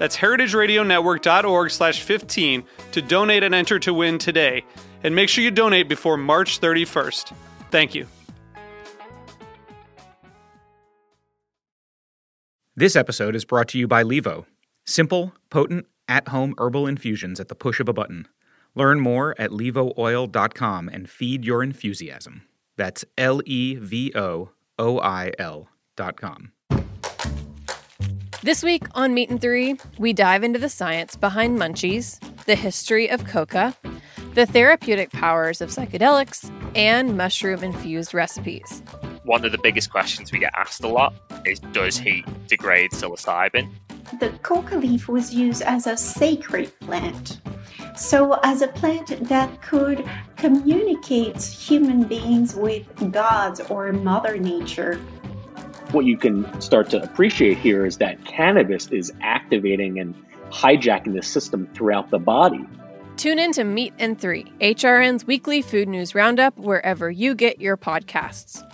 That's heritageradionetwork.org slash 15 to donate and enter to win today. And make sure you donate before March 31st. Thank you. This episode is brought to you by Levo. Simple, potent, at home herbal infusions at the push of a button. Learn more at levooil.com and feed your enthusiasm. That's L E V O O I L.com. This week on Meat and Three, we dive into the science behind munchies, the history of coca, the therapeutic powers of psychedelics, and mushroom infused recipes. One of the biggest questions we get asked a lot is Does heat degrade psilocybin? The coca leaf was used as a sacred plant. So, as a plant that could communicate human beings with gods or Mother Nature what you can start to appreciate here is that cannabis is activating and hijacking the system throughout the body. Tune in to Meat and Three, HRN's weekly food news roundup, wherever you get your podcasts.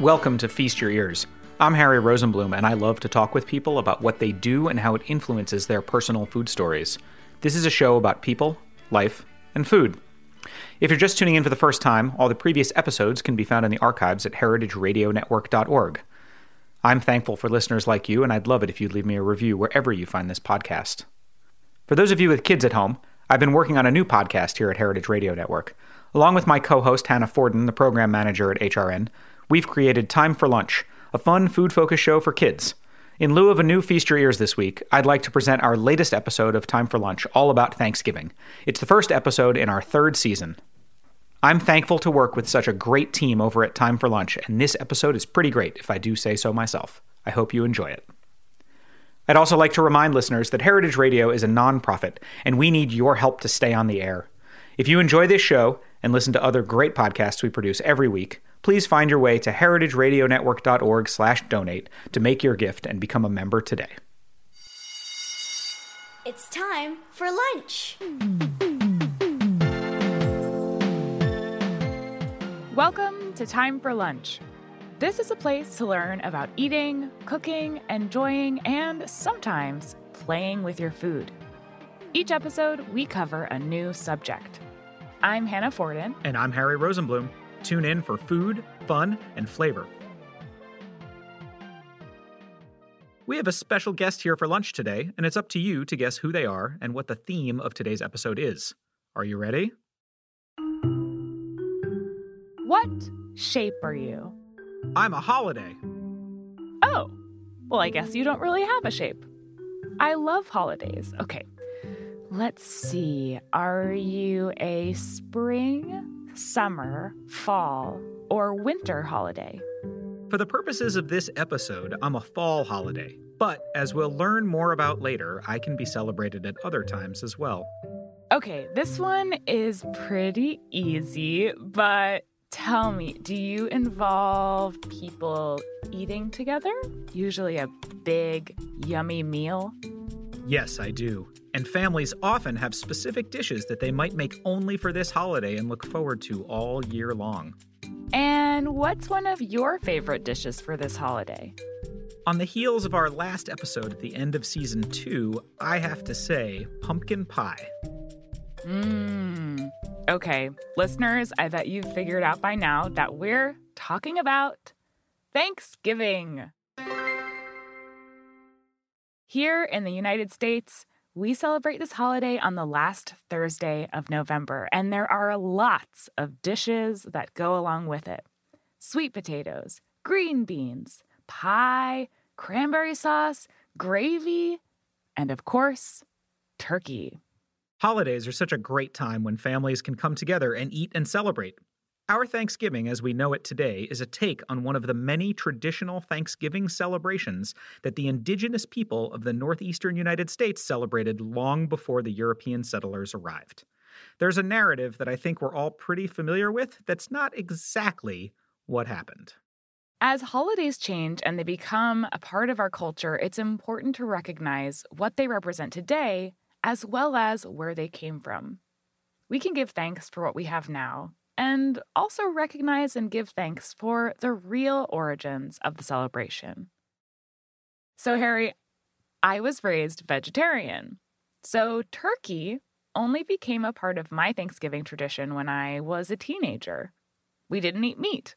Welcome to Feast Your Ears. I'm Harry Rosenblum, and I love to talk with people about what they do and how it influences their personal food stories. This is a show about people, life, and food. If you're just tuning in for the first time, all the previous episodes can be found in the archives at heritageradionetwork.org. I'm thankful for listeners like you, and I'd love it if you'd leave me a review wherever you find this podcast. For those of you with kids at home, I've been working on a new podcast here at Heritage Radio Network. Along with my co host Hannah Forden, the program manager at HRN, we've created Time for Lunch a fun food focused show for kids. In lieu of a new Feast Your Ears this week, I'd like to present our latest episode of Time for Lunch, all about Thanksgiving. It's the first episode in our third season. I'm thankful to work with such a great team over at Time for Lunch, and this episode is pretty great, if I do say so myself. I hope you enjoy it. I'd also like to remind listeners that Heritage Radio is a nonprofit, and we need your help to stay on the air. If you enjoy this show and listen to other great podcasts we produce every week, please find your way to heritageradionetwork.org/donate to make your gift and become a member today. It's time for lunch. Welcome to Time for Lunch. This is a place to learn about eating, cooking, enjoying, and sometimes playing with your food. Each episode, we cover a new subject. I'm Hannah Forden. And I'm Harry Rosenblum. Tune in for food, fun, and flavor. We have a special guest here for lunch today, and it's up to you to guess who they are and what the theme of today's episode is. Are you ready? What shape are you? I'm a holiday. Oh, well, I guess you don't really have a shape. I love holidays. Okay, let's see. Are you a spring, summer, fall, or winter holiday? For the purposes of this episode, I'm a fall holiday. But as we'll learn more about later, I can be celebrated at other times as well. Okay, this one is pretty easy, but tell me, do you involve people eating together? Usually a big, yummy meal? Yes, I do. And families often have specific dishes that they might make only for this holiday and look forward to all year long. And what's one of your favorite dishes for this holiday? On the heels of our last episode at the end of season two, I have to say pumpkin pie. Mmm. Okay, listeners, I bet you've figured out by now that we're talking about Thanksgiving. Here in the United States, we celebrate this holiday on the last Thursday of November, and there are lots of dishes that go along with it sweet potatoes, green beans, pie, cranberry sauce, gravy, and of course, turkey. Holidays are such a great time when families can come together and eat and celebrate. Our Thanksgiving, as we know it today, is a take on one of the many traditional Thanksgiving celebrations that the indigenous people of the northeastern United States celebrated long before the European settlers arrived. There's a narrative that I think we're all pretty familiar with that's not exactly what happened. As holidays change and they become a part of our culture, it's important to recognize what they represent today as well as where they came from. We can give thanks for what we have now and also recognize and give thanks for the real origins of the celebration. So, Harry, I was raised vegetarian. So, turkey only became a part of my Thanksgiving tradition when I was a teenager. We didn't eat meat.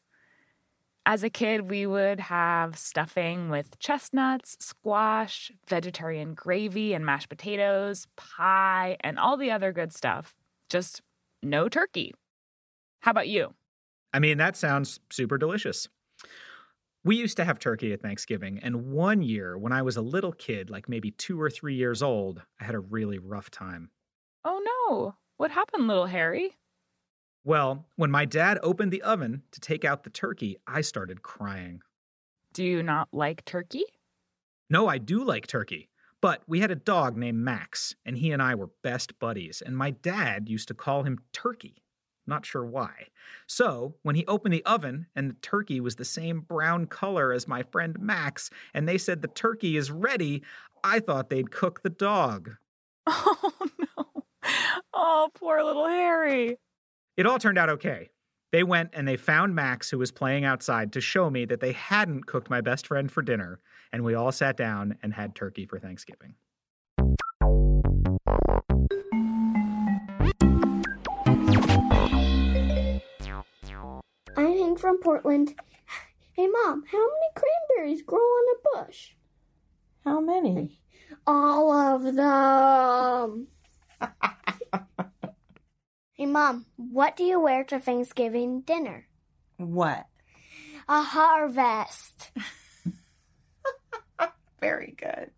As a kid, we would have stuffing with chestnuts, squash, vegetarian gravy and mashed potatoes, pie, and all the other good stuff. Just no turkey. How about you? I mean, that sounds super delicious. We used to have turkey at Thanksgiving, and one year when I was a little kid, like maybe two or three years old, I had a really rough time. Oh no. What happened, little Harry? Well, when my dad opened the oven to take out the turkey, I started crying. Do you not like turkey? No, I do like turkey. But we had a dog named Max, and he and I were best buddies, and my dad used to call him Turkey. Not sure why. So, when he opened the oven and the turkey was the same brown color as my friend Max, and they said the turkey is ready, I thought they'd cook the dog. Oh no. Oh, poor little Harry. It all turned out okay. They went and they found Max, who was playing outside, to show me that they hadn't cooked my best friend for dinner, and we all sat down and had turkey for Thanksgiving. Hank from Portland. Hey, Mom, how many cranberries grow on a bush? How many? All of them. hey, Mom, what do you wear to Thanksgiving dinner? What? A harvest. Very good.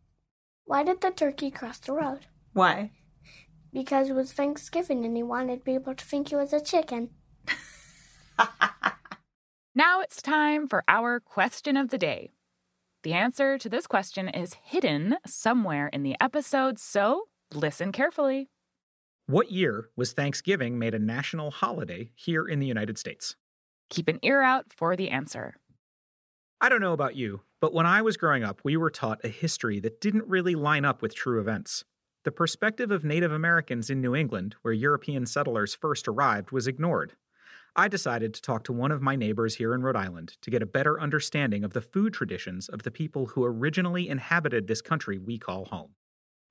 Why did the turkey cross the road? Why? Because it was Thanksgiving and he wanted people to think he was a chicken. Now it's time for our question of the day. The answer to this question is hidden somewhere in the episode, so listen carefully. What year was Thanksgiving made a national holiday here in the United States? Keep an ear out for the answer. I don't know about you, but when I was growing up, we were taught a history that didn't really line up with true events. The perspective of Native Americans in New England, where European settlers first arrived, was ignored. I decided to talk to one of my neighbors here in Rhode Island to get a better understanding of the food traditions of the people who originally inhabited this country we call home.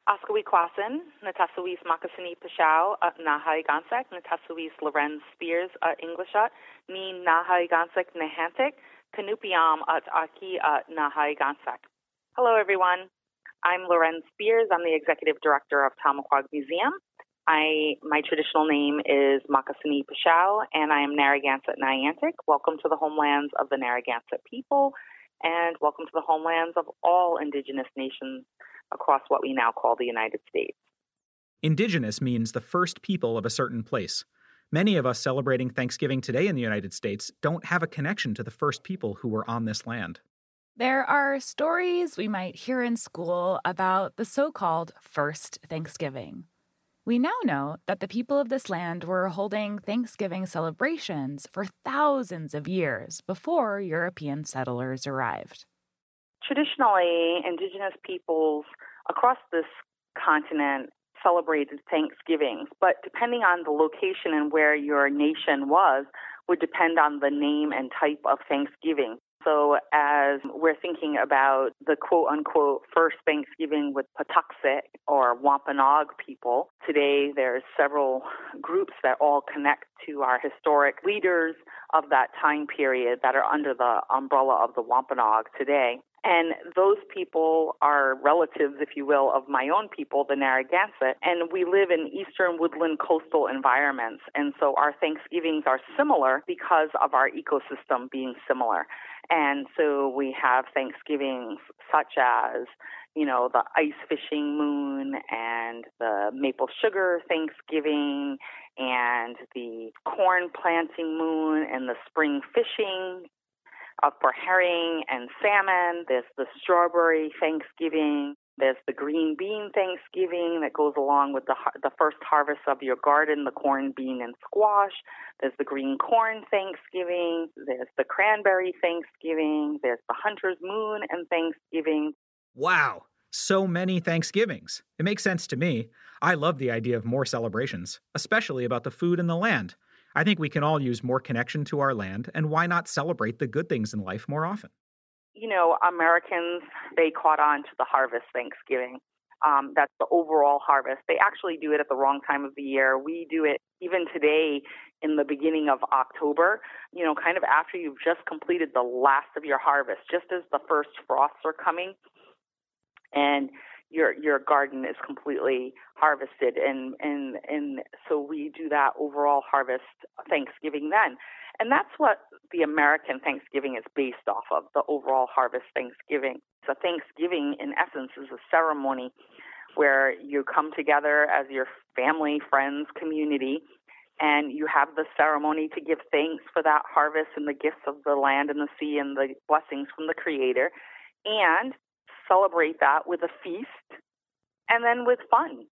Oskawi Kwasin, Natasawis Makasini Pashao, at uh, Nahai Gansek, Natasawis Lorén Spears uh, at Englishat, Ni Nahai Gansek Nehantik, Kanupiam at uh, Aki at Nahai Gansek. Hello, everyone. I'm Lorén Spears. I'm the executive director of Tomaquag Museum. I my traditional name is Makasini Pashao, and I am Narragansett Niantic. Welcome to the homelands of the Narragansett people, and welcome to the homelands of all Indigenous nations across what we now call the United States. Indigenous means the first people of a certain place. Many of us celebrating Thanksgiving today in the United States don't have a connection to the first people who were on this land. There are stories we might hear in school about the so called First Thanksgiving. We now know that the people of this land were holding Thanksgiving celebrations for thousands of years before European settlers arrived. Traditionally, indigenous peoples across this continent celebrated Thanksgivings, but depending on the location and where your nation was, would depend on the name and type of Thanksgiving. So, as we're thinking about the quote unquote first Thanksgiving with Patuxet or Wampanoag people, today there's several groups that all connect to our historic leaders of that time period that are under the umbrella of the Wampanoag today. And those people are relatives, if you will, of my own people, the Narragansett. And we live in eastern woodland coastal environments. And so our Thanksgivings are similar because of our ecosystem being similar. And so we have Thanksgivings such as, you know, the ice fishing moon and the maple sugar Thanksgiving and the corn planting moon and the spring fishing uh, for herring and salmon. There's the strawberry Thanksgiving. There's the green bean Thanksgiving that goes along with the the first harvest of your garden, the corn, bean, and squash. There's the green corn Thanksgiving. There's the cranberry Thanksgiving. There's the hunter's moon and Thanksgiving. Wow, so many Thanksgivings. It makes sense to me. I love the idea of more celebrations, especially about the food and the land. I think we can all use more connection to our land, and why not celebrate the good things in life more often? You know, Americans, they caught on to the harvest Thanksgiving. Um, that's the overall harvest. They actually do it at the wrong time of the year. We do it even today in the beginning of October, you know, kind of after you've just completed the last of your harvest, just as the first frosts are coming. And your your garden is completely harvested and and and so we do that overall harvest Thanksgiving then. And that's what the American Thanksgiving is based off of, the overall harvest Thanksgiving. So Thanksgiving in essence is a ceremony where you come together as your family, friends, community and you have the ceremony to give thanks for that harvest and the gifts of the land and the sea and the blessings from the creator and celebrate that with a feast and then with fun.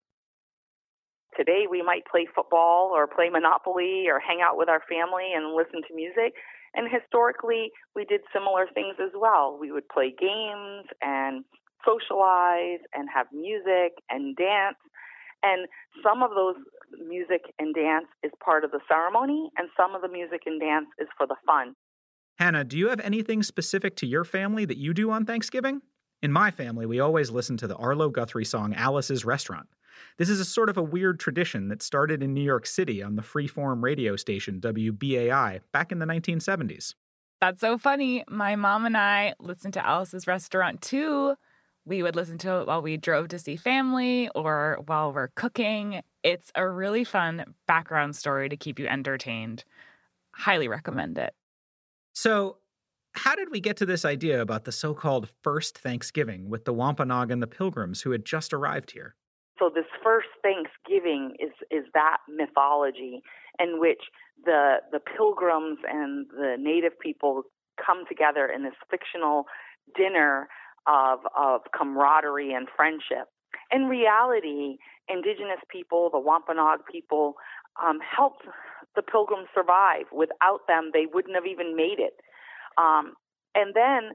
Today we might play football or play Monopoly or hang out with our family and listen to music. And historically, we did similar things as well. We would play games and socialize and have music and dance. And some of those music and dance is part of the ceremony, and some of the music and dance is for the fun. Hannah, do you have anything specific to your family that you do on Thanksgiving? In my family, we always listen to the Arlo Guthrie song Alice's Restaurant. This is a sort of a weird tradition that started in New York City on the freeform radio station WBAI back in the 1970s. That's so funny. My mom and I listened to Alice's Restaurant too. We would listen to it while we drove to see family or while we're cooking. It's a really fun background story to keep you entertained. Highly recommend it. So, how did we get to this idea about the so called first Thanksgiving with the Wampanoag and the Pilgrims who had just arrived here? So this first Thanksgiving is is that mythology in which the the pilgrims and the native people come together in this fictional dinner of of camaraderie and friendship. In reality, indigenous people, the Wampanoag people, um, helped the pilgrims survive. Without them, they wouldn't have even made it. Um, and then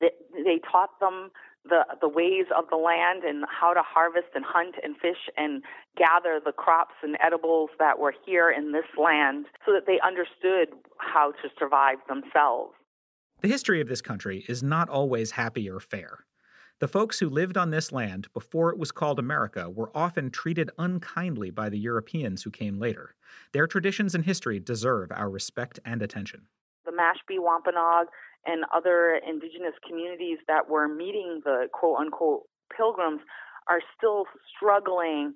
they, they taught them the the ways of the land and how to harvest and hunt and fish and gather the crops and edibles that were here in this land so that they understood how to survive themselves. The history of this country is not always happy or fair. The folks who lived on this land before it was called America were often treated unkindly by the Europeans who came later. Their traditions and history deserve our respect and attention. The Mashpee Wampanoag and other indigenous communities that were meeting the quote unquote pilgrims are still struggling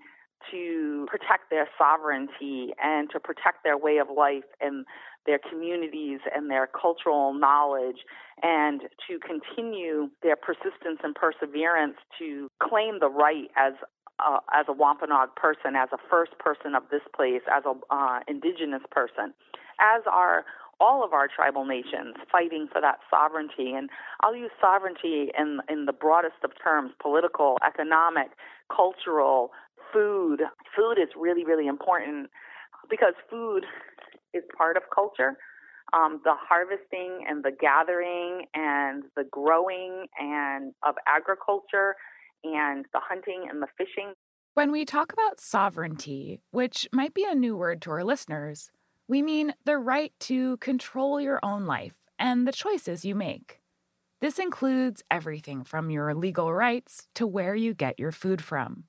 to protect their sovereignty and to protect their way of life and their communities and their cultural knowledge and to continue their persistence and perseverance to claim the right as uh, as a Wampanoag person, as a first person of this place, as a uh, indigenous person, as are all of our tribal nations fighting for that sovereignty. And I'll use sovereignty in, in the broadest of terms political, economic, cultural, food. Food is really, really important because food is part of culture. Um, the harvesting and the gathering and the growing and of agriculture and the hunting and the fishing. When we talk about sovereignty, which might be a new word to our listeners, we mean the right to control your own life and the choices you make. This includes everything from your legal rights to where you get your food from.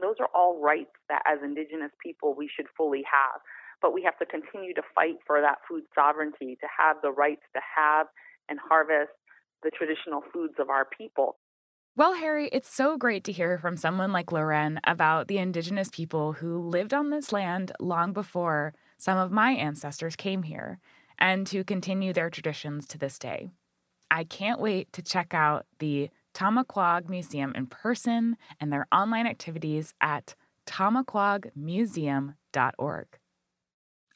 Those are all rights that, as Indigenous people, we should fully have. But we have to continue to fight for that food sovereignty, to have the rights to have and harvest the traditional foods of our people. Well, Harry, it's so great to hear from someone like Lorén about the indigenous people who lived on this land long before some of my ancestors came here and to continue their traditions to this day. I can't wait to check out the Tomaquag Museum in person and their online activities at tomaquagmuseum.org.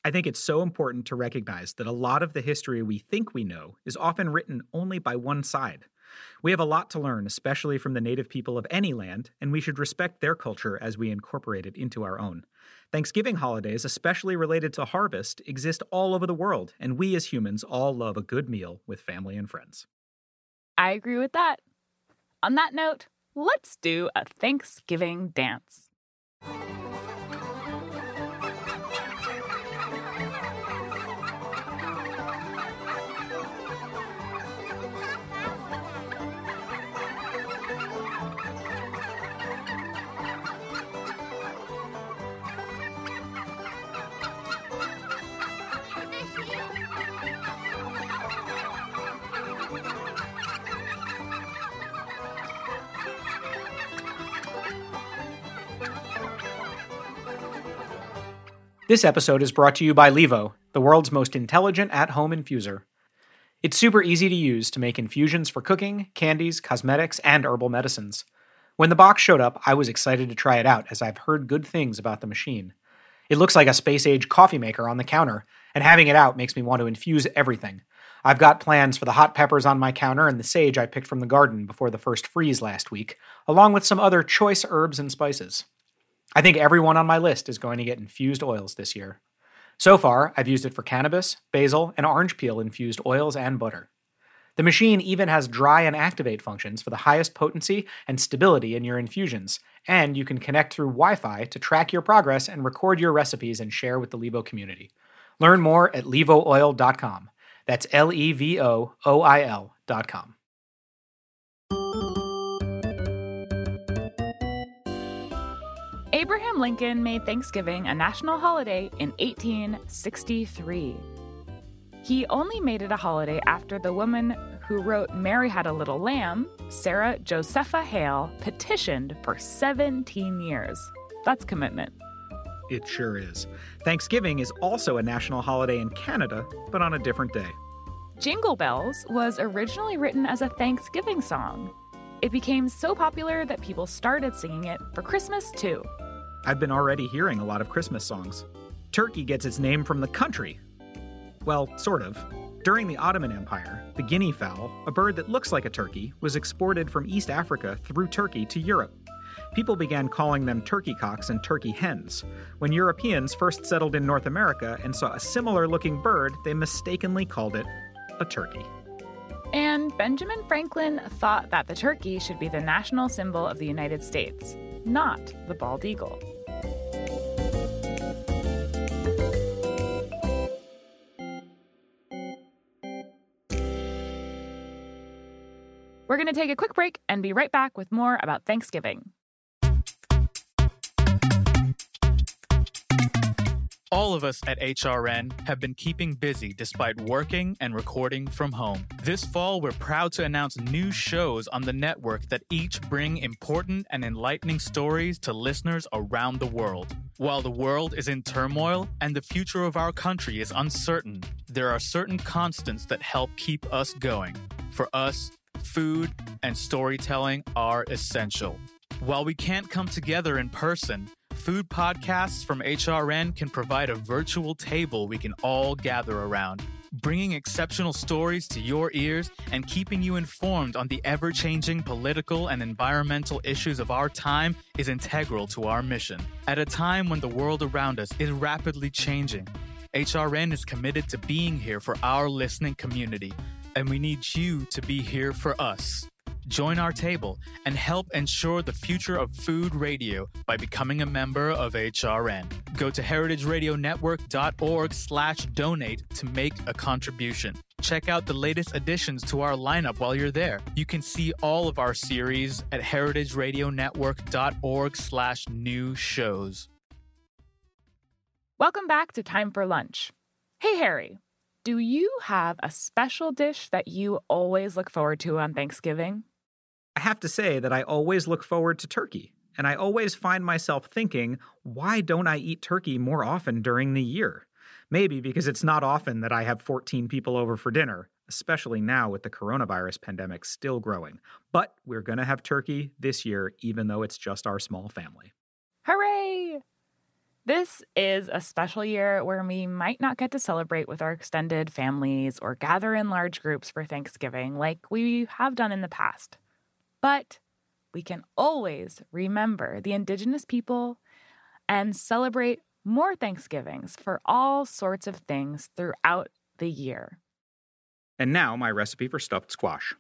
I think it's so important to recognize that a lot of the history we think we know is often written only by one side. We have a lot to learn, especially from the native people of any land, and we should respect their culture as we incorporate it into our own. Thanksgiving holidays, especially related to harvest, exist all over the world, and we as humans all love a good meal with family and friends. I agree with that. On that note, let's do a Thanksgiving dance. This episode is brought to you by Levo, the world's most intelligent at home infuser. It's super easy to use to make infusions for cooking, candies, cosmetics, and herbal medicines. When the box showed up, I was excited to try it out as I've heard good things about the machine. It looks like a space age coffee maker on the counter, and having it out makes me want to infuse everything. I've got plans for the hot peppers on my counter and the sage I picked from the garden before the first freeze last week, along with some other choice herbs and spices. I think everyone on my list is going to get infused oils this year. So far, I've used it for cannabis, basil, and orange peel infused oils and butter. The machine even has dry and activate functions for the highest potency and stability in your infusions, and you can connect through Wi Fi to track your progress and record your recipes and share with the Levo community. Learn more at levooil.com. That's L E V O O I L.com. Abraham Lincoln made Thanksgiving a national holiday in 1863. He only made it a holiday after the woman who wrote Mary Had a Little Lamb, Sarah Josepha Hale, petitioned for 17 years. That's commitment. It sure is. Thanksgiving is also a national holiday in Canada, but on a different day. Jingle Bells was originally written as a Thanksgiving song. It became so popular that people started singing it for Christmas too. I've been already hearing a lot of Christmas songs. Turkey gets its name from the country. Well, sort of. During the Ottoman Empire, the guinea fowl, a bird that looks like a turkey, was exported from East Africa through Turkey to Europe. People began calling them turkey cocks and turkey hens. When Europeans first settled in North America and saw a similar looking bird, they mistakenly called it a turkey. And Benjamin Franklin thought that the turkey should be the national symbol of the United States, not the bald eagle. We're going to take a quick break and be right back with more about Thanksgiving. All of us at HRN have been keeping busy despite working and recording from home. This fall, we're proud to announce new shows on the network that each bring important and enlightening stories to listeners around the world. While the world is in turmoil and the future of our country is uncertain, there are certain constants that help keep us going. For us, food and storytelling are essential. While we can't come together in person, food podcasts from HRN can provide a virtual table we can all gather around, bringing exceptional stories to your ears and keeping you informed on the ever changing political and environmental issues of our time is integral to our mission. At a time when the world around us is rapidly changing, HRN is committed to being here for our listening community, and we need you to be here for us. Join our table and help ensure the future of food radio by becoming a member of HRN. Go to heritageradionetwork.org slash donate to make a contribution. Check out the latest additions to our lineup while you're there. You can see all of our series at heritageradionetwork.org slash new shows. Welcome back to Time for Lunch. Hey, Harry. Do you have a special dish that you always look forward to on Thanksgiving? I have to say that I always look forward to turkey, and I always find myself thinking, why don't I eat turkey more often during the year? Maybe because it's not often that I have 14 people over for dinner, especially now with the coronavirus pandemic still growing. But we're going to have turkey this year, even though it's just our small family. This is a special year where we might not get to celebrate with our extended families or gather in large groups for Thanksgiving like we have done in the past. But we can always remember the Indigenous people and celebrate more Thanksgivings for all sorts of things throughout the year. And now, my recipe for stuffed squash.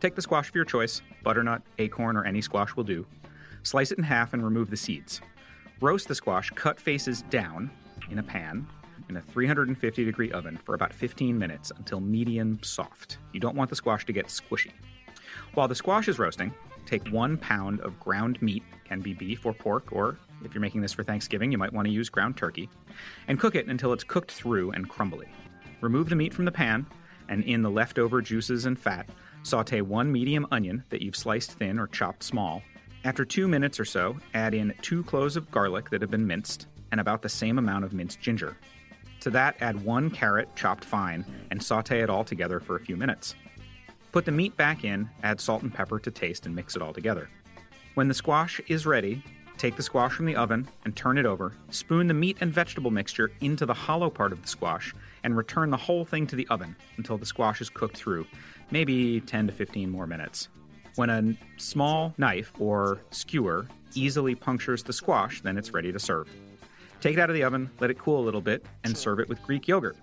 Take the squash of your choice butternut, acorn, or any squash will do. Slice it in half and remove the seeds. Roast the squash cut faces down in a pan in a 350 degree oven for about 15 minutes until medium soft. You don't want the squash to get squishy. While the squash is roasting, take one pound of ground meat, can be beef or pork, or if you're making this for Thanksgiving, you might want to use ground turkey, and cook it until it's cooked through and crumbly. Remove the meat from the pan, and in the leftover juices and fat, saute one medium onion that you've sliced thin or chopped small. After two minutes or so, add in two cloves of garlic that have been minced, and about the same amount of minced ginger. To that, add one carrot chopped fine and saute it all together for a few minutes. Put the meat back in, add salt and pepper to taste, and mix it all together. When the squash is ready, take the squash from the oven and turn it over. Spoon the meat and vegetable mixture into the hollow part of the squash and return the whole thing to the oven until the squash is cooked through, maybe 10 to 15 more minutes. When a small knife or skewer easily punctures the squash, then it's ready to serve. Take it out of the oven, let it cool a little bit, and serve it with Greek yogurt.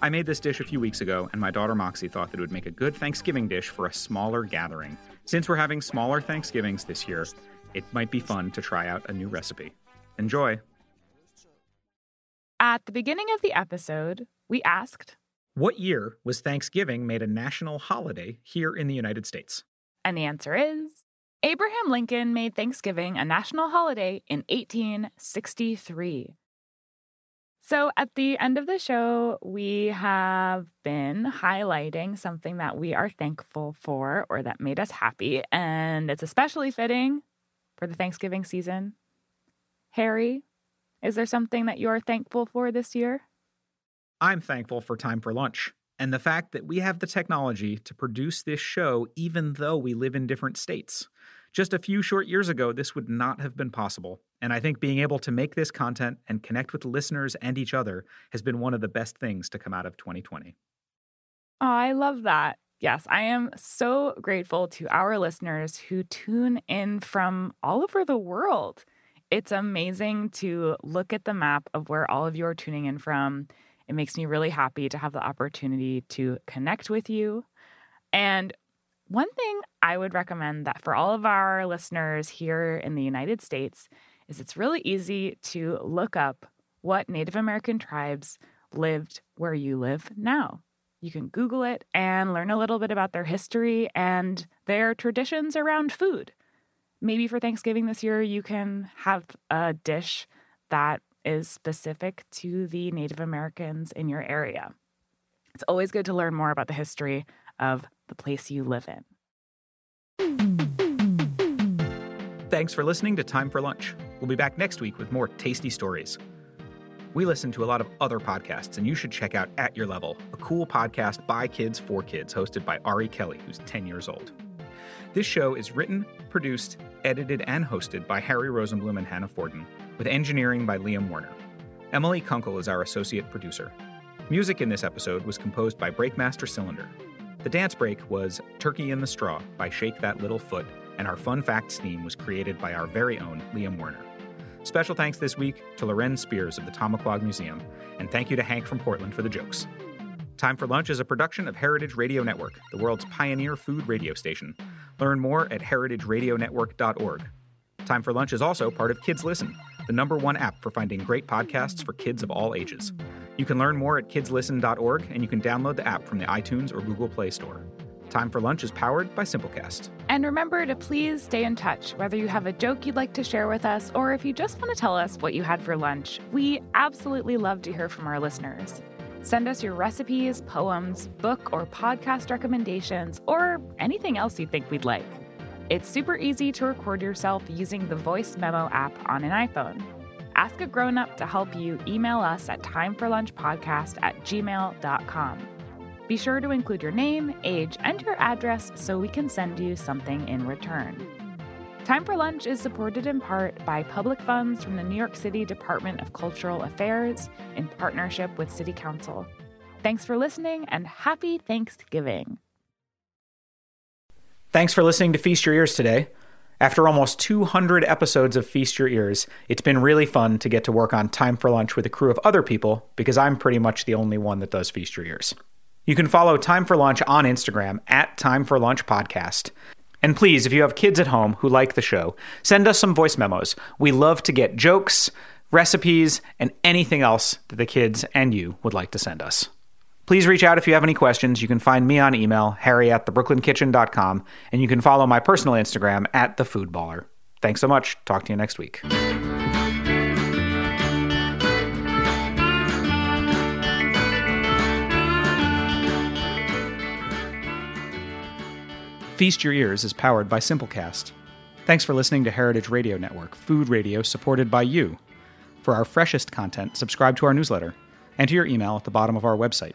I made this dish a few weeks ago, and my daughter Moxie thought that it would make a good Thanksgiving dish for a smaller gathering. Since we're having smaller Thanksgivings this year, it might be fun to try out a new recipe. Enjoy! At the beginning of the episode, we asked, What year was Thanksgiving made a national holiday here in the United States? And the answer is Abraham Lincoln made Thanksgiving a national holiday in 1863. So, at the end of the show, we have been highlighting something that we are thankful for or that made us happy. And it's especially fitting for the Thanksgiving season. Harry, is there something that you're thankful for this year? I'm thankful for Time for Lunch and the fact that we have the technology to produce this show even though we live in different states. Just a few short years ago, this would not have been possible. And I think being able to make this content and connect with listeners and each other has been one of the best things to come out of 2020. Oh, I love that. Yes, I am so grateful to our listeners who tune in from all over the world. It's amazing to look at the map of where all of you are tuning in from. It makes me really happy to have the opportunity to connect with you. And one thing I would recommend that for all of our listeners here in the United States is it's really easy to look up what Native American tribes lived where you live now. You can Google it and learn a little bit about their history and their traditions around food. Maybe for Thanksgiving this year, you can have a dish that is specific to the Native Americans in your area. It's always good to learn more about the history of the place you live in. Thanks for listening to Time for Lunch. We'll be back next week with more tasty stories. We listen to a lot of other podcasts, and you should check out At Your Level, a cool podcast by kids for kids hosted by Ari Kelly, who's 10 years old. This show is written, produced, edited, and hosted by Harry Rosenblum and Hannah Forden, with engineering by Liam Warner. Emily Kunkel is our associate producer. Music in this episode was composed by Breakmaster Cylinder. The dance break was Turkey in the Straw by Shake That Little Foot, and our Fun Facts theme was created by our very own Liam Warner. Special thanks this week to Lorén Spears of the Tomaquag Museum, and thank you to Hank from Portland for the jokes. Time for Lunch is a production of Heritage Radio Network, the world's pioneer food radio station. Learn more at heritageradionetwork.org. Time for Lunch is also part of Kids Listen, the number one app for finding great podcasts for kids of all ages. You can learn more at kidslisten.org, and you can download the app from the iTunes or Google Play Store. Time for Lunch is powered by Simplecast. And remember to please stay in touch, whether you have a joke you'd like to share with us or if you just want to tell us what you had for lunch. We absolutely love to hear from our listeners. Send us your recipes, poems, book or podcast recommendations, or anything else you think we'd like. It's super easy to record yourself using the Voice Memo app on an iPhone. Ask a grown up to help you email us at timeforlunchpodcast at gmail.com. Be sure to include your name, age, and your address so we can send you something in return. Time for Lunch is supported in part by public funds from the New York City Department of Cultural Affairs in partnership with City Council. Thanks for listening and happy Thanksgiving. Thanks for listening to Feast Your Ears today. After almost 200 episodes of Feast Your Ears, it's been really fun to get to work on Time for Lunch with a crew of other people because I'm pretty much the only one that does Feast Your Ears. You can follow Time for Lunch on Instagram at Time for Lunch Podcast. And please, if you have kids at home who like the show, send us some voice memos. We love to get jokes, recipes, and anything else that the kids and you would like to send us. Please reach out if you have any questions. You can find me on email, harry at thebrooklynkitchen.com, and you can follow my personal Instagram at thefoodballer. Thanks so much. Talk to you next week. Feast Your Ears is powered by Simplecast. Thanks for listening to Heritage Radio Network, food radio supported by you. For our freshest content, subscribe to our newsletter. Enter your email at the bottom of our website,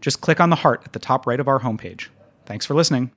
Just click on the heart at the top right of our homepage. Thanks for listening.